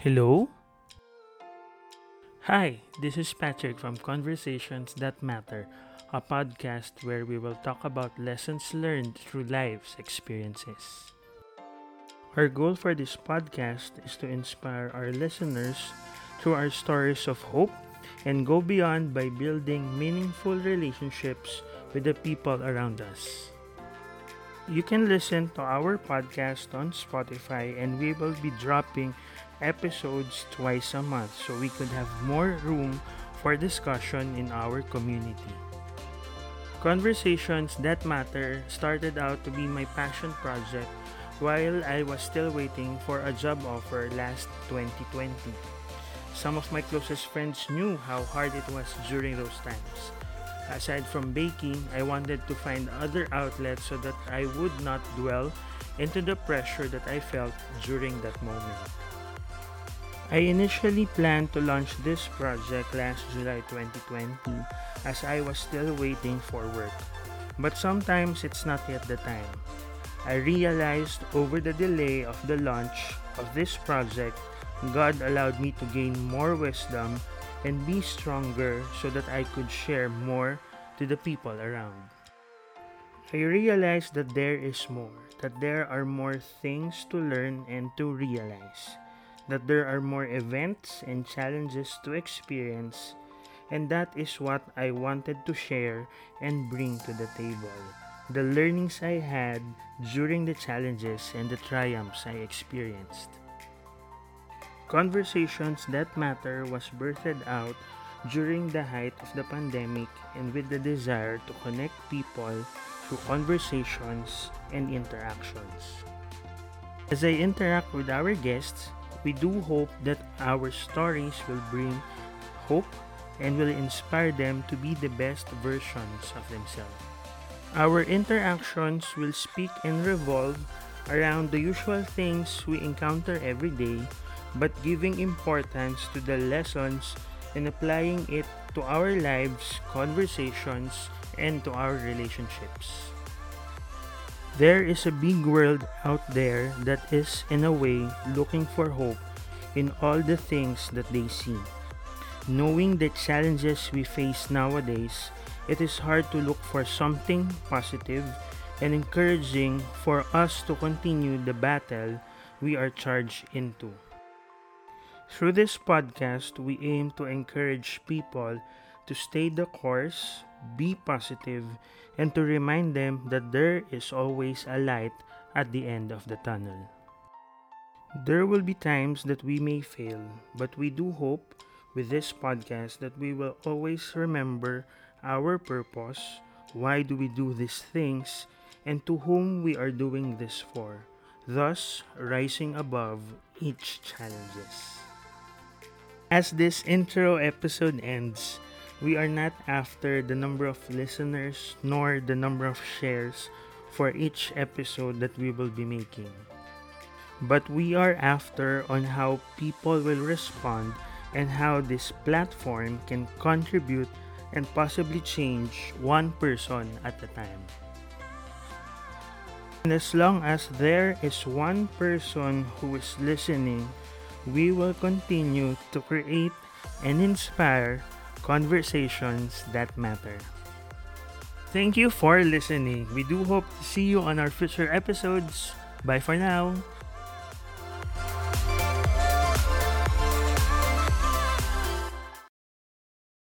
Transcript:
Hello? Hi, this is Patrick from Conversations That Matter, a podcast where we will talk about lessons learned through life's experiences. Our goal for this podcast is to inspire our listeners through our stories of hope and go beyond by building meaningful relationships with the people around us. You can listen to our podcast on Spotify, and we will be dropping episodes twice a month so we could have more room for discussion in our community. Conversations That Matter started out to be my passion project while I was still waiting for a job offer last 2020. Some of my closest friends knew how hard it was during those times. Aside from baking, I wanted to find other outlets so that I would not dwell into the pressure that I felt during that moment. I initially planned to launch this project last July 2020 as I was still waiting for work. But sometimes it's not yet the time. I realized over the delay of the launch of this project, God allowed me to gain more wisdom and be stronger so that I could share more to the people around. I realized that there is more, that there are more things to learn and to realize, that there are more events and challenges to experience, and that is what I wanted to share and bring to the table. The learnings I had during the challenges and the triumphs I experienced. Conversations That Matter was birthed out during the height of the pandemic and with the desire to connect people through conversations and interactions. As I interact with our guests, we do hope that our stories will bring hope and will inspire them to be the best versions of themselves. Our interactions will speak and revolve around the usual things we encounter every day but giving importance to the lessons and applying it to our lives, conversations, and to our relationships. There is a big world out there that is, in a way, looking for hope in all the things that they see. Knowing the challenges we face nowadays, it is hard to look for something positive and encouraging for us to continue the battle we are charged into. Through this podcast, we aim to encourage people to stay the course, be positive, and to remind them that there is always a light at the end of the tunnel. There will be times that we may fail, but we do hope with this podcast that we will always remember our purpose, why do we do these things, and to whom we are doing this for, thus rising above each challenges. As this intro episode ends, we are not after the number of listeners nor the number of shares for each episode that we will be making. But we are after on how people will respond and how this platform can contribute and possibly change one person at a time. And as long as there is one person who is listening we will continue to create and inspire conversations that matter. Thank you for listening. We do hope to see you on our future episodes. Bye for now.